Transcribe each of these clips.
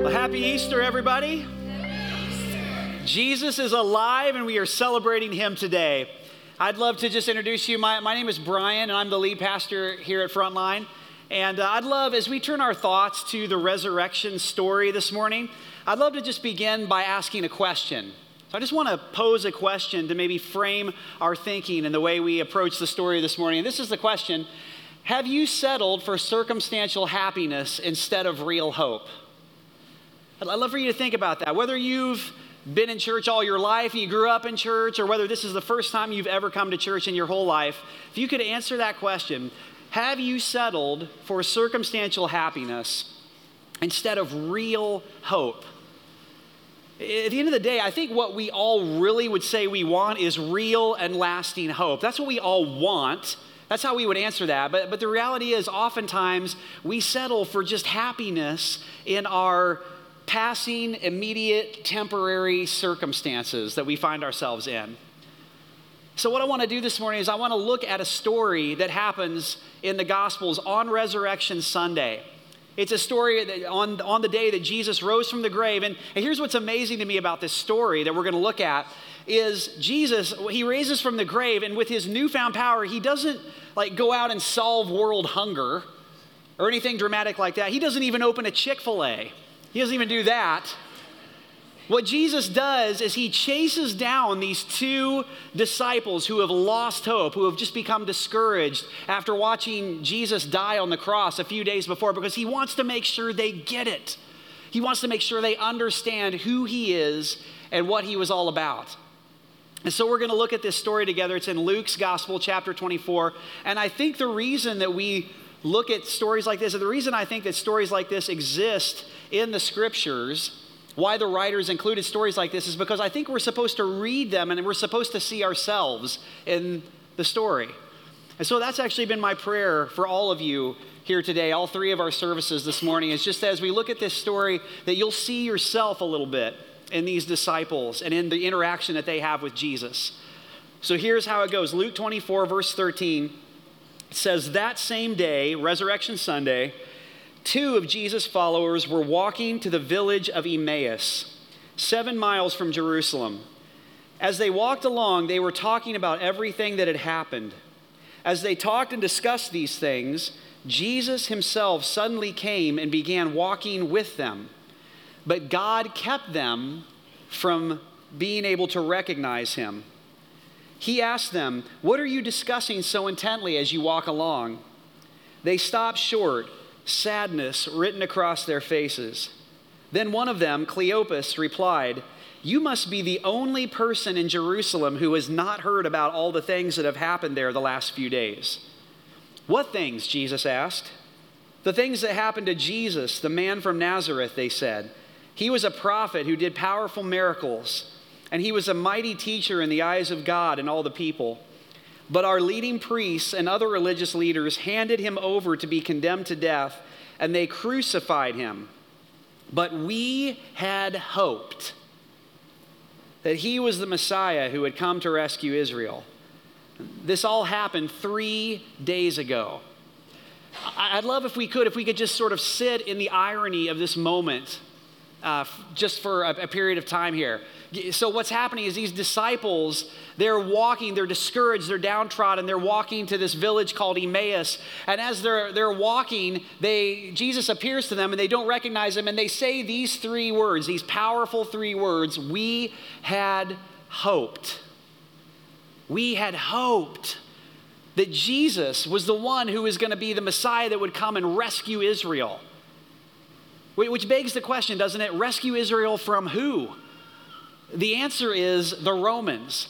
Well, happy Easter, everybody. Jesus is alive, and we are celebrating him today. I'd love to just introduce you. My, my name is Brian, and I'm the lead pastor here at Frontline. And uh, I'd love, as we turn our thoughts to the resurrection story this morning, I'd love to just begin by asking a question. So I just want to pose a question to maybe frame our thinking and the way we approach the story this morning. And this is the question Have you settled for circumstantial happiness instead of real hope? I'd love for you to think about that. Whether you've been in church all your life and you grew up in church, or whether this is the first time you've ever come to church in your whole life, if you could answer that question, have you settled for circumstantial happiness instead of real hope? At the end of the day, I think what we all really would say we want is real and lasting hope. That's what we all want. That's how we would answer that. But, but the reality is, oftentimes, we settle for just happiness in our passing, immediate, temporary circumstances that we find ourselves in. So, what I want to do this morning is I want to look at a story that happens in the Gospels on Resurrection Sunday. It's a story on, on the day that Jesus rose from the grave. And, and here's what's amazing to me about this story that we're going to look at is Jesus, he raises from the grave, and with his newfound power, he doesn't like go out and solve world hunger or anything dramatic like that. He doesn't even open a Chick fil A. He doesn't even do that. What Jesus does is he chases down these two disciples who have lost hope, who have just become discouraged after watching Jesus die on the cross a few days before, because he wants to make sure they get it. He wants to make sure they understand who he is and what he was all about. And so we're going to look at this story together. It's in Luke's Gospel, chapter 24. And I think the reason that we look at stories like this, and the reason I think that stories like this exist in the scriptures, why the writers included stories like this is because I think we're supposed to read them and we're supposed to see ourselves in the story. And so that's actually been my prayer for all of you here today, all three of our services this morning, is just as we look at this story, that you'll see yourself a little bit in these disciples and in the interaction that they have with Jesus. So here's how it goes Luke 24, verse 13 says, That same day, Resurrection Sunday, two of Jesus' followers were walking to the village of Emmaus, seven miles from Jerusalem. As they walked along, they were talking about everything that had happened. As they talked and discussed these things, Jesus himself suddenly came and began walking with them. But God kept them from being able to recognize him. He asked them, What are you discussing so intently as you walk along? They stopped short sadness written across their faces. Then one of them, Cleopas, replied, You must be the only person in Jerusalem who has not heard about all the things that have happened there the last few days. What things? Jesus asked. The things that happened to Jesus, the man from Nazareth, they said. He was a prophet who did powerful miracles, and he was a mighty teacher in the eyes of God and all the people. But our leading priests and other religious leaders handed him over to be condemned to death, and they crucified him. But we had hoped that he was the Messiah who had come to rescue Israel. This all happened three days ago. I'd love if we could, if we could just sort of sit in the irony of this moment uh, just for a, a period of time here. So, what's happening is these disciples, they're walking, they're discouraged, they're downtrodden, they're walking to this village called Emmaus. And as they're, they're walking, they, Jesus appears to them and they don't recognize him. And they say these three words, these powerful three words We had hoped. We had hoped that Jesus was the one who was going to be the Messiah that would come and rescue Israel. Which begs the question, doesn't it? Rescue Israel from who? The answer is the Romans.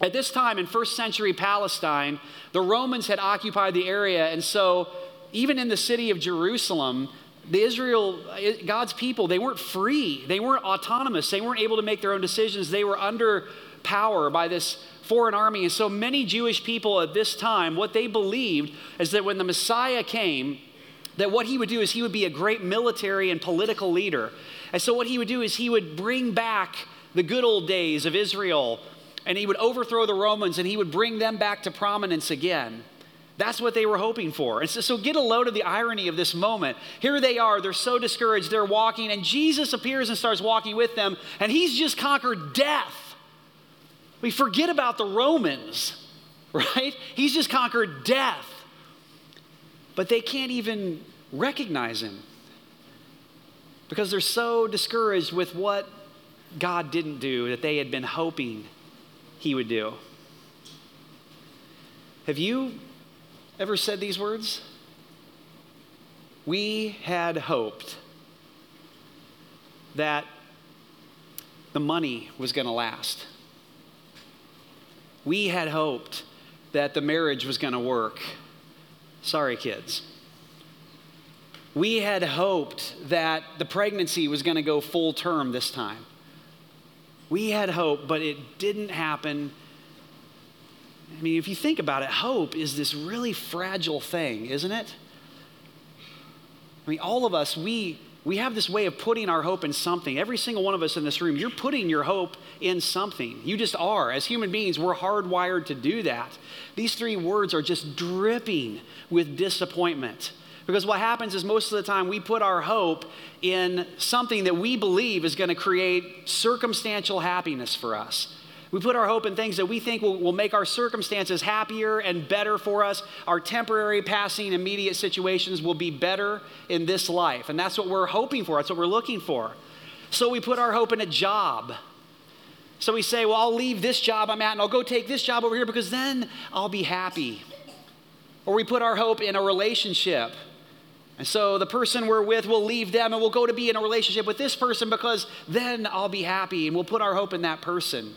At this time in first century Palestine, the Romans had occupied the area, and so even in the city of Jerusalem, the Israel, God's people, they weren't free. They weren't autonomous. They weren't able to make their own decisions. They were under power by this foreign army. And so many Jewish people at this time, what they believed is that when the Messiah came, that what he would do is he would be a great military and political leader. And so what he would do is he would bring back the good old days of Israel, and he would overthrow the Romans and he would bring them back to prominence again. That's what they were hoping for. And so, so, get a load of the irony of this moment. Here they are, they're so discouraged, they're walking, and Jesus appears and starts walking with them, and he's just conquered death. We forget about the Romans, right? He's just conquered death. But they can't even recognize him because they're so discouraged with what God didn't do that they had been hoping he would do. Have you ever said these words? We had hoped that the money was going to last. We had hoped that the marriage was going to work. Sorry, kids. We had hoped that the pregnancy was going to go full term this time. We had hope, but it didn't happen. I mean, if you think about it, hope is this really fragile thing, isn't it? I mean, all of us, we, we have this way of putting our hope in something. Every single one of us in this room, you're putting your hope in something. You just are. As human beings, we're hardwired to do that. These three words are just dripping with disappointment. Because what happens is most of the time we put our hope in something that we believe is going to create circumstantial happiness for us. We put our hope in things that we think will, will, make our circumstances happier and better for us. Our temporary, passing, immediate situations will be better in this life. And that's what we're hoping for, that's what we're looking for. So we put our hope in a job. So we say, well, I'll leave this job I'm at and I'll go take this job over here because then I'll be happy. Or we put our hope in a relationship. And so the person we're with will leave them and we'll go to be in a relationship with this person because then I'll be happy and we'll put our hope in that person.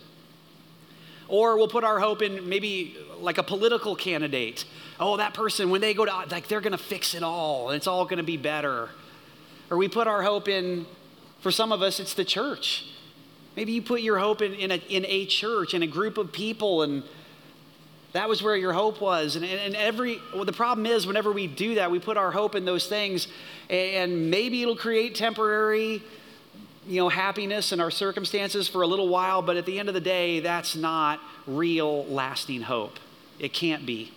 Or we'll put our hope in maybe like a political candidate. Oh, that person, when they go to, like, they're going to fix it all and it's all going to be better. Or we put our hope in, for some of us, it's the church. Maybe you put your hope in, in, a, in a church, in a group of people, and that was where your hope was. And, and every, well, the problem is, whenever we do that, we put our hope in those things, and maybe it'll create temporary, you know, happiness in our circumstances for a little while, but at the end of the day, that's not real, lasting hope. It can't be.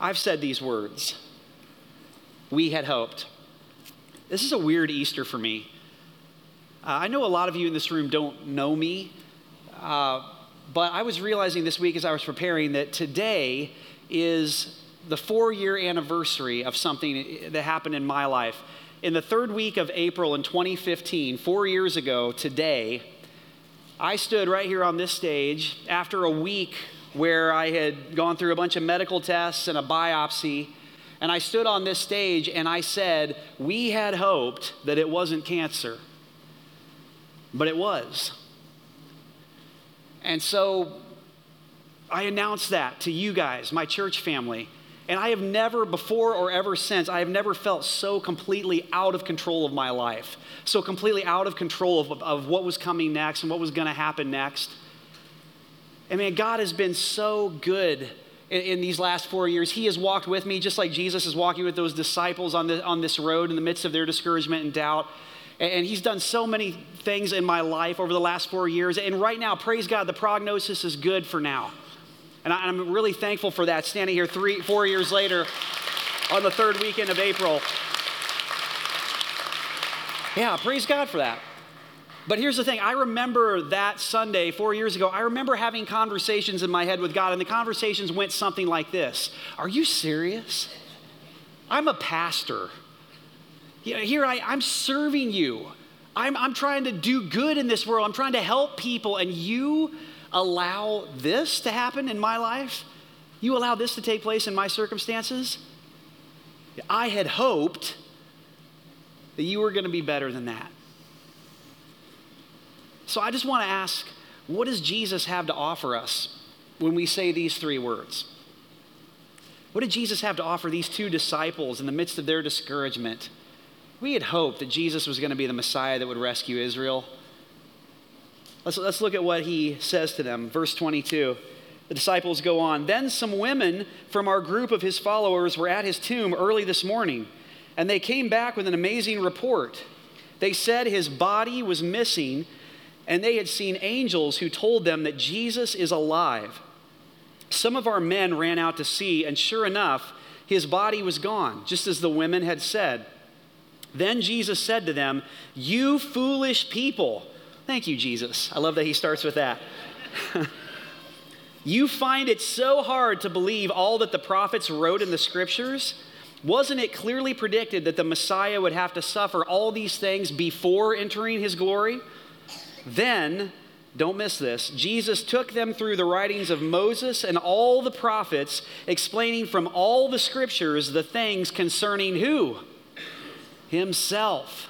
I've said these words. We had hoped. This is a weird Easter for me. Uh, I know a lot of you in this room don't know me. Uh, but I was realizing this week as I was preparing that today is the four year anniversary of something that happened in my life. In the third week of April in 2015, four years ago today, I stood right here on this stage after a week where I had gone through a bunch of medical tests and a biopsy. And I stood on this stage and I said, We had hoped that it wasn't cancer, but it was. And so I announced that to you guys, my church family. And I have never, before or ever since, I have never felt so completely out of control of my life, so completely out of control of, of what was coming next and what was going to happen next. I mean, God has been so good in, in, these last four years. He has walked with me just like Jesus is walking with those disciples on, the, on this road in the midst of their discouragement and doubt. And he's done so many things in my life over the last four years. And right now, praise God, the prognosis is good for now. And I'm really thankful for that, standing here three, four years later on the third weekend of April. Yeah, praise God for that. But here's the thing I remember that Sunday four years ago, I remember having conversations in my head with God, and the conversations went something like this Are you serious? I'm a pastor. Here I, I'm serving you. I'm, I'm trying to do good in this world. I'm trying to help people, and you allow this to happen in my life? You allow this to take place in my circumstances? I had hoped that you were going to be better than that. So I just want to ask what does Jesus have to offer us when we say these three words? What did Jesus have to offer these two disciples in the midst of their discouragement? We had hoped that Jesus was going to be the Messiah that would rescue Israel. Let's, let's look at what he says to them. Verse 22. The disciples go on. Then some women from our group of his followers were at his tomb early this morning, and they came back with an amazing report. They said his body was missing, and they had seen angels who told them that Jesus is alive. some of our men ran out to see, and sure enough, his body was gone, just as the women had said. Then Jesus said to them, You foolish people. Thank you, Jesus. I love that he starts with that. you find it so hard to believe all that the prophets wrote in the scriptures? Wasn't it clearly predicted that the Messiah would have to suffer all these things before entering his glory? Then, don't miss this, Jesus took them through the writings of Moses and all the prophets, explaining from all the scriptures the things concerning who? Himself.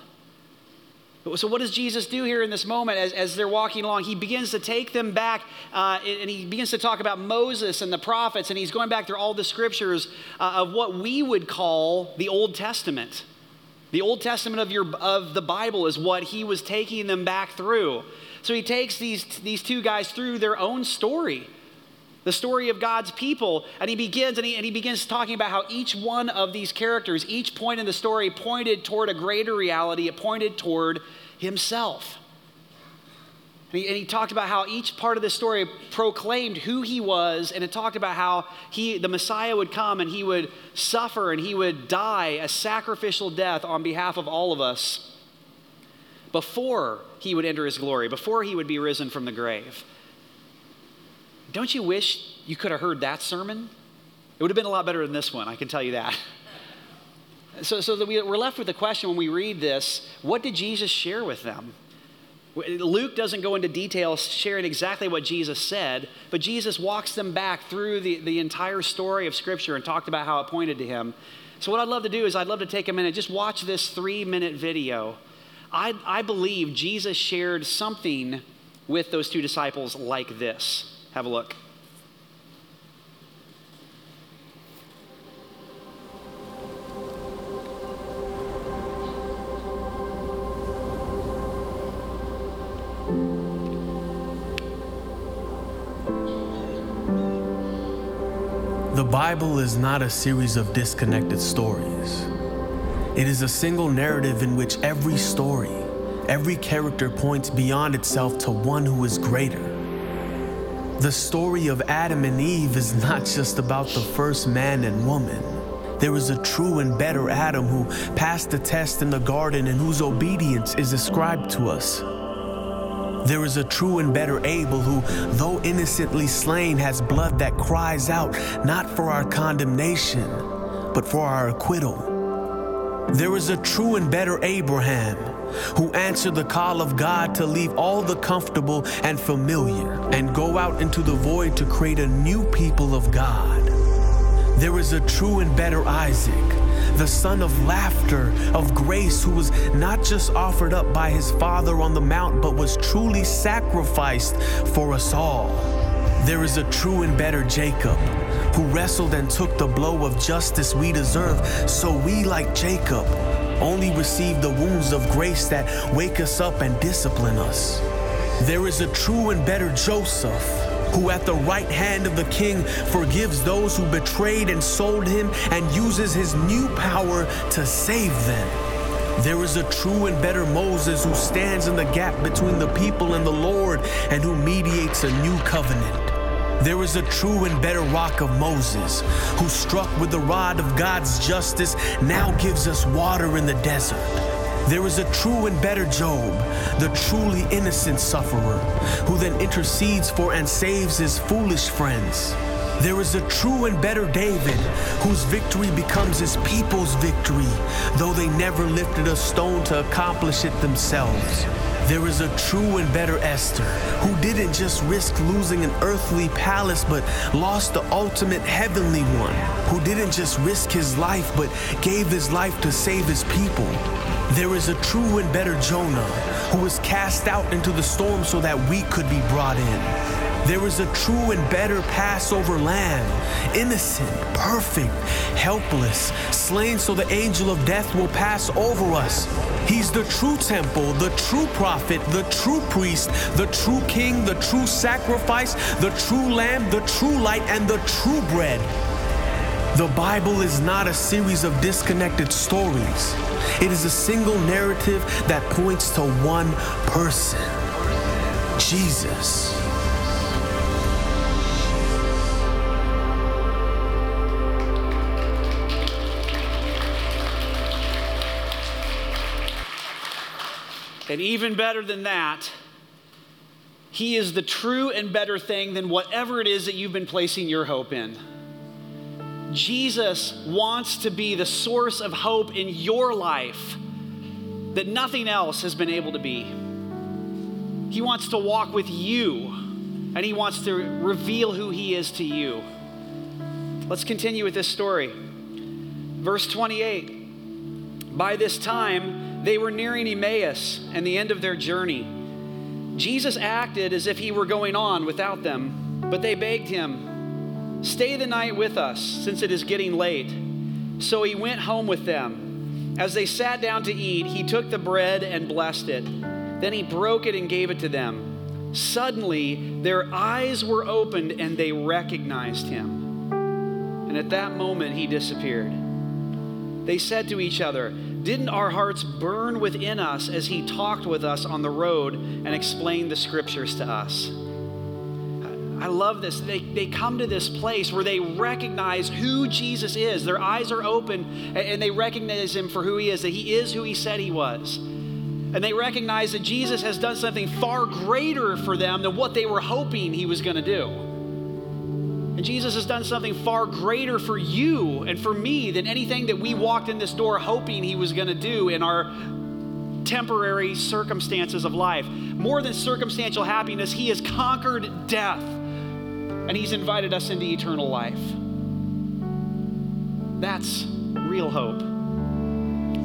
So, what does Jesus do here in this moment as, as they're walking along? He begins to take them back uh, and he begins to talk about Moses and the prophets, and he's going back through all the scriptures uh, of what we would call the Old Testament. The Old Testament of, your, of the Bible is what he was taking them back through. So he takes these, these two guys through their own story, the story of God's people, and he begins and he, and he begins talking about how each one of these characters, each point in the story pointed toward a greater reality. It pointed toward himself. And he, and he, talked about how each part of the story proclaimed who he was, and it talked about how he, the Messiah would come and he would suffer and he would die a sacrificial death on behalf of all of us before he would enter his glory, before he would be risen from the grave. Don't you wish you could have heard that sermon? It would have been a lot better than this one, I can tell you that. So, so that we, we're left with the question when we read this what did Jesus share with them? Luke doesn't go into detail sharing exactly what Jesus said, but Jesus walks them back through the, the entire story of Scripture and talked about how it pointed to him. So, what I'd love to do is, I'd love to take a minute, just watch this three minute video. I, I believe Jesus shared something with those two disciples like this. Have a look. The Bible is not a series of disconnected stories. It is a single narrative in which every story, every character points beyond itself to one who is greater. The story of Adam and Eve is not just about the first man and woman. There is a true and better Adam who passed the test in the garden and whose obedience is ascribed to us. There is a true and better Abel who, though innocently slain, has blood that cries out not for our condemnation, but for our acquittal. There is a true and better Abraham who answered the call of God to leave all the comfortable and familiar and go out into the void to create a new people of God. There is a true and better Isaac the son of laughter, of grace, who was not just offered up by his father on the mount, but was truly sacrificed for us all. There is a true and better Jacob, who wrestled and took the blow of justice we deserve, so we, like Jacob, only receive the wounds of grace that wake us up and discipline us. There is a true and better Joseph who at the right hand of the king forgives those who betrayed and sold him and uses his new power to save them. There is a true and better Moses who stands in the gap between the people and the Lord and who mediates a new covenant. There is a true and better rock of Moses, who struck with the rod of God's justice now gives us water in the desert. There is a true and better Job, the truly innocent sufferer, who then intercedes for and saves his foolish friends. There is a true and better David, whose victory becomes his people's victory, though they never lifted a stone to accomplish it themselves. There is a true and better Esther who didn't just risk losing an earthly palace, but lost the ultimate heavenly one, who didn't just risk his life, but gave his life to save his people. There is a true and better Jonah who was cast out into the storm so that we could be brought in. There is a true and better Passover lamb, innocent, perfect, helpless, slain so the angel of death will pass over us. He's the true temple, the true prophet, the true priest, the true king, the true sacrifice, the true lamb, the true light, and the true bread. The Bible is not a series of disconnected stories. It is a single narrative that points to one person Jesus. And even better than that, He is the true and better thing than whatever it is that you've been placing your hope in. Jesus wants to be the source of hope in your life that nothing else has been able to be. He wants to walk with you and he wants to reveal who he is to you. Let's continue with this story. Verse 28 By this time, they were nearing Emmaus and the end of their journey. Jesus acted as if he were going on without them, but they begged him, Stay the night with us, since it is getting late. So he went home with them. As they sat down to eat, he took the bread and blessed it. Then he broke it and gave it to them. Suddenly, their eyes were opened and they recognized him. And at that moment, he disappeared. They said to each other, Didn't our hearts burn within us as he talked with us on the road and explained the scriptures to us? I love this. They, they come to this place where they recognize who Jesus is. Their eyes are open and they recognize him for who he is, that he is who he said he was. And they recognize that Jesus has done something far greater for them than what they were hoping he was going to do. And Jesus has done something far greater for you and for me than anything that we walked in this door hoping He was going to do in our temporary circumstances of life. More than circumstantial happiness, He has conquered death and He's invited us into eternal life. That's real hope.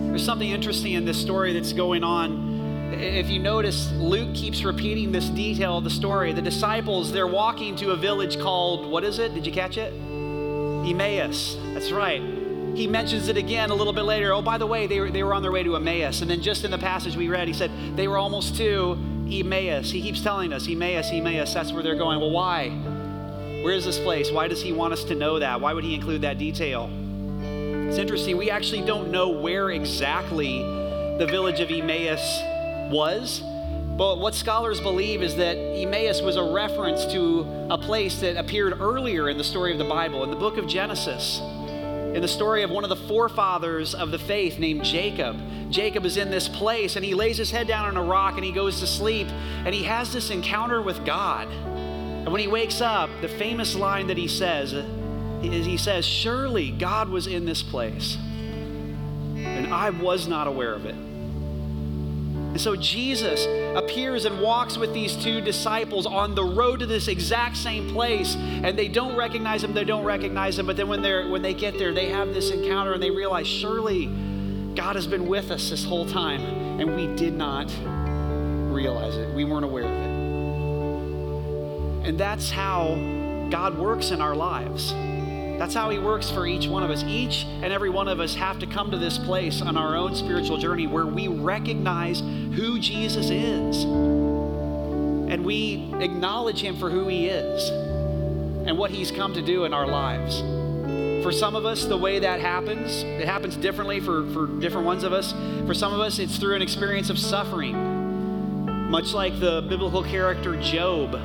There's something interesting in this story that's going on if you notice, Luke keeps repeating this detail of the story. The disciples, they're walking to a village called, what is it? Did you catch it? Emmaus. That's right. He mentions it again a little bit later. Oh, by the way, they were, they were on their way to Emmaus. And then just in the passage we read, he said they were almost to Emmaus. He keeps telling us, Emmaus, Emmaus, that's where they're going. Well, why? Where is this place? Why does he want us to know that? Why would he include that detail? It's interesting. We actually don't know where exactly the village of Emmaus was. But what scholars believe is that Emmaus was a reference to a place that appeared earlier in the story of the Bible, in the book of Genesis, in the story of one of the forefathers of the faith named Jacob. Jacob is in this place and he lays his head down on a rock and he goes to sleep and he has this encounter with God. And when he wakes up, the famous line that he says is he says, Surely God was in this place, and I was not aware of it. And so Jesus appears and walks with these two disciples on the road to this exact same place, and they don't recognize him, they don't recognize him, but then when they're when they get there, they have this encounter and they realize surely God has been with us this whole time, and we did not realize it. We weren't aware of it. And that's how God works in our lives. That's how He works for each one of us. Each and every one of us have to come to this place on our own spiritual journey where we recognize who Jesus is and we acknowledge Him for who He is and what He's come to do in our lives. For some of us, the way that happens, it happens differently for, for different ones of us. For some of us, it's through an experience of suffering. Much like the biblical character Job,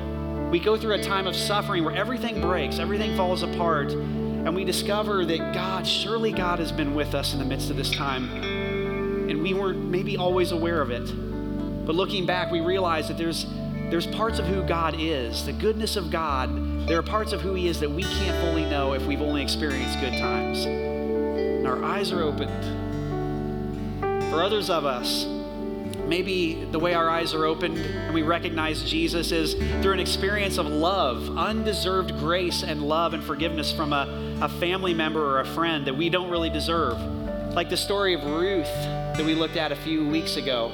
we go through a time of suffering where everything breaks, everything falls apart, and we discover that God, surely God has been with us in the midst of this time. And we weren't maybe always aware of it. But looking back, we realize that there's, there's parts of who God is, the goodness of God. There are parts of who He is that we can't fully know if we've only experienced good times. And our eyes are opened. For others of us, maybe the way our eyes are opened and we recognize Jesus is through an experience of love, undeserved grace and love and forgiveness from a, a family member or a friend that we don't really deserve. Like the story of Ruth that we looked at a few weeks ago.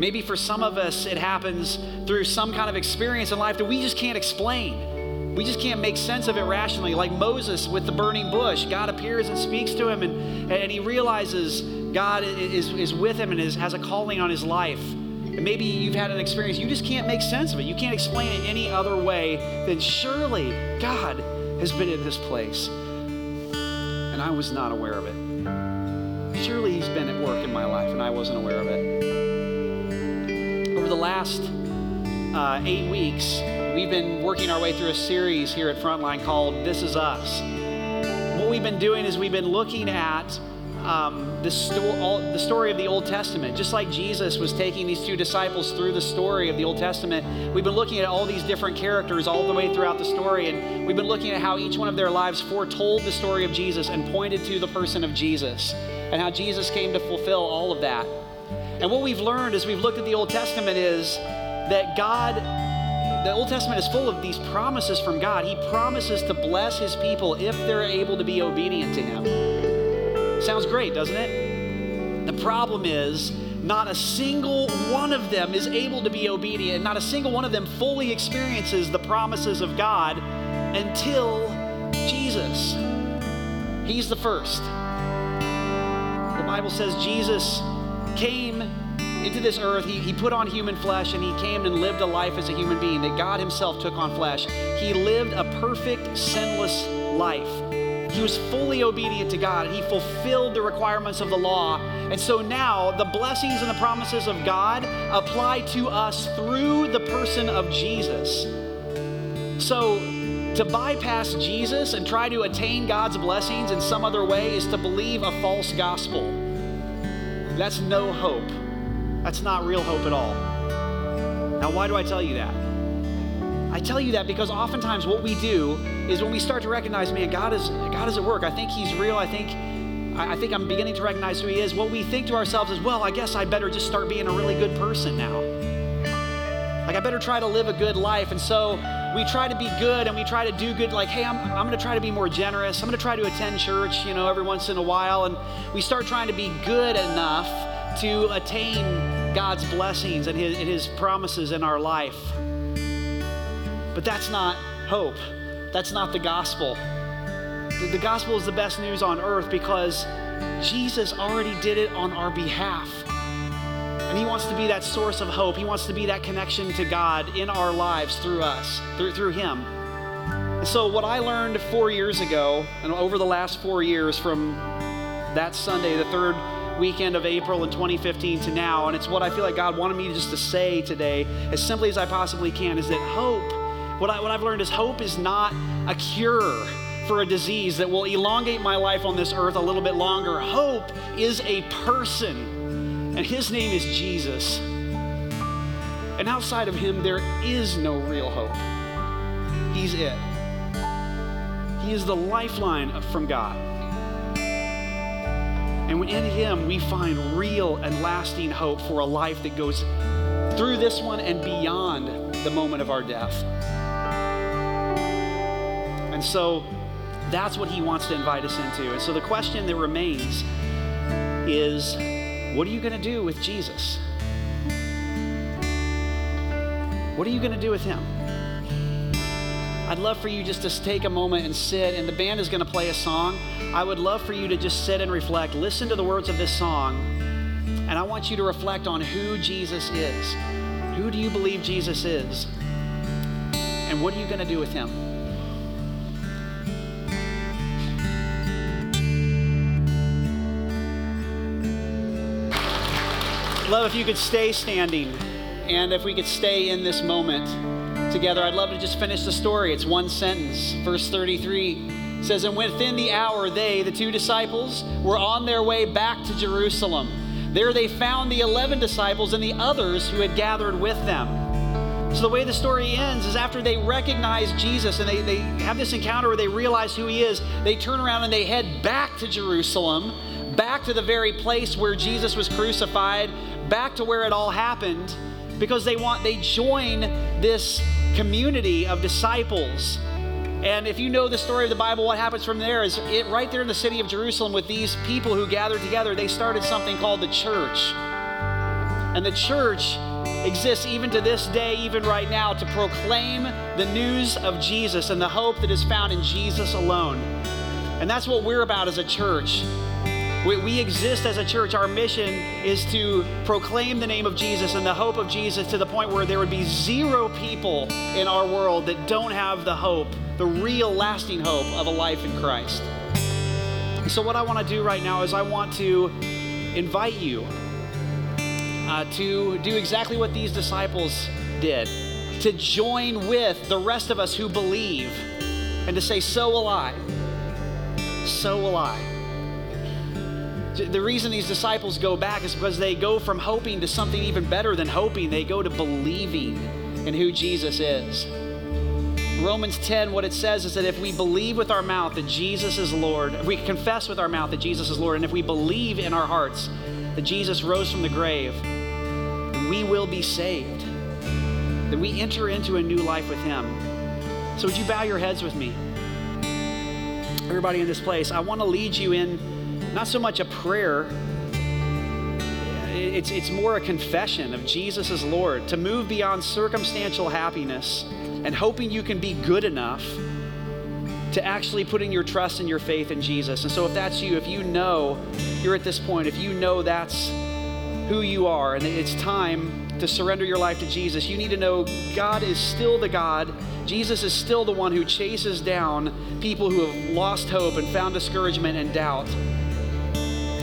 Maybe for some of us, it happens through some kind of experience in life that we just can't explain. We just can't make sense of it rationally. Like Moses with the burning bush, God appears and speaks to him, and, and he realizes God is, is with him and is, has a calling on his life. And maybe you've had an experience, you just can't make sense of it. You can't explain it any other way than surely God has been in this place. And I was not aware of it. Surely He's been at work in my life, and I wasn't aware of it. Over the last uh, eight weeks, we've been working our way through a series here at Frontline called This Is Us. What we've been doing is we've been looking at um, the, sto- all, the story of the Old Testament. Just like Jesus was taking these two disciples through the story of the Old Testament, we've been looking at all these different characters all the way throughout the story, and we've been looking at how each one of their lives foretold the story of Jesus and pointed to the person of Jesus, and how Jesus came to fulfill all of that. And what we've learned as we've looked at the Old Testament is that God the Old Testament is full of these promises from God. He promises to bless his people if they're able to be obedient to him. Sounds great, doesn't it? The problem is, not a single one of them is able to be obedient. Not a single one of them fully experiences the promises of God until Jesus. He's the first. The Bible says Jesus came into this earth. He, he put on human flesh and he came and lived a life as a human being, that God himself took on flesh. He lived a perfect, sinless life. He was fully obedient to God and he fulfilled the requirements of the law. And so now the blessings and the promises of God apply to us through the person of Jesus. So to bypass Jesus and try to attain God's blessings in some other way is to believe a false gospel. That's no hope. That's not real hope at all. Now, why do I tell you that? I tell you that because oftentimes what we do is when we start to recognize, man, God is God is at work. I think He's real. I think I think I'm beginning to recognize who He is. What we think to ourselves is, well, I guess I better just start being a really good person now. Like I better try to live a good life. And so we try to be good and we try to do good. Like, hey, I'm, I'm going to try to be more generous. I'm going to try to attend church, you know, every once in a while. And we start trying to be good enough to attain God's blessings and his, and his promises in our life. But that's not hope. That's not the gospel. The, gospel is the best news on earth because Jesus already did it on our behalf. And he wants to be that source of hope. He wants to be that connection to God in our lives through us, through, through him. And so, what I learned four years ago, and over the last four years from that Sunday, the third weekend of April in 2015 to now, and it's what I feel like God wanted me just to say today, as simply as I possibly can, is that hope, what, I, what I've learned is hope is not a cure for a disease that will elongate my life on this earth a little bit longer. Hope is a person, and his name is Jesus. And outside of him, there is no real hope. He's it. He is the lifeline from God. And in Him, we find real and lasting hope for a life that goes through this one and beyond the moment of our death. And so that's what He wants to invite us into. And so the question that remains is what are you going to do with Jesus? What are you going to do with Him? I'd love for you just to take a moment and sit, and the band is going to play a song. I would love for you to just sit and reflect, listen to the words of this song, and I want you to reflect on who Jesus is. Who do you believe Jesus is? And what are you going to do with him? Love if you could stay standing and if we could stay in this moment together. I'd love to just finish the story. It's one sentence. Verse 33 says, And within the hour, they, the two disciples, were on their way back to Jerusalem. There they found the 11 disciples and the others who had gathered with them. So the way the story ends is after they recognize Jesus and they, they have this encounter where they realize who he is, they turn around and they head back to Jerusalem, back to the very place where Jesus was crucified, back to where it all happened, because they want, they join this community of disciples. And if you know the story of the Bible, what happens from there is it right there in the city of Jerusalem with these people who gathered together, they started something called the church. And the church exists even to this day, even right now, to proclaim the news of Jesus and the hope that is found in Jesus alone. And that's what we're about as a church. We, we, exist as a church. Our mission is to proclaim the name of Jesus and the hope of Jesus to the point where there would be zero people in our world that don't have the hope, the real lasting hope of a life in Christ. So, what I want to do right now is I want to invite you uh, to do exactly what these disciples did to join with the rest of us who believe and to say, So will I. So will I the reason these disciples go back is because they go from hoping to something even better than hoping. They go to believing in who Jesus is. Romans 10, what it says is that if we believe with our mouth that Jesus is Lord, if we confess with our mouth that Jesus is Lord, and if we believe in our hearts that Jesus rose from the grave, we will be saved. That we enter into a new life with Him. So, would you bow your heads with me? Everybody in this place, I want to lead you in not so much a prayer, it's, it's more a confession of Jesus as Lord, to move beyond circumstantial happiness and hoping you can be good enough to actually putting your trust and your faith in Jesus. And so, if that's you, if you know you're at this point, if you know that's who you are and it's time to surrender your life to Jesus, you need to know God is still the God. Jesus is still the one who chases down people who have lost hope and found discouragement and doubt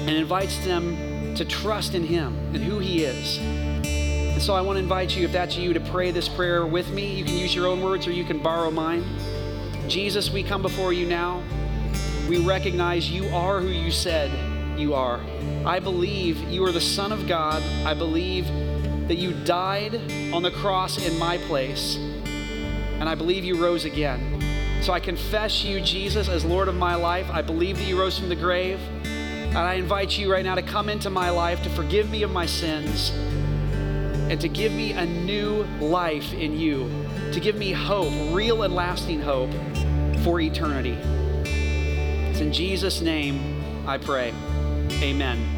and invites them to trust in Him and who He is. And so I want to invite you, if that's you, to pray this prayer with me. You can use your own words or you can borrow mine. Jesus, we come before you now. We recognize you are who you said you are. I believe you are the Son of God. I believe that you died on the cross in my place. And I believe you rose again. So I confess you, Jesus, as Lord of my life. I believe that you rose from the grave. And I invite you right now to come into my life, to forgive me of my sins, and to give me a new life in you, to give me hope, real and lasting hope for eternity. It's in Jesus' name I pray. Amen.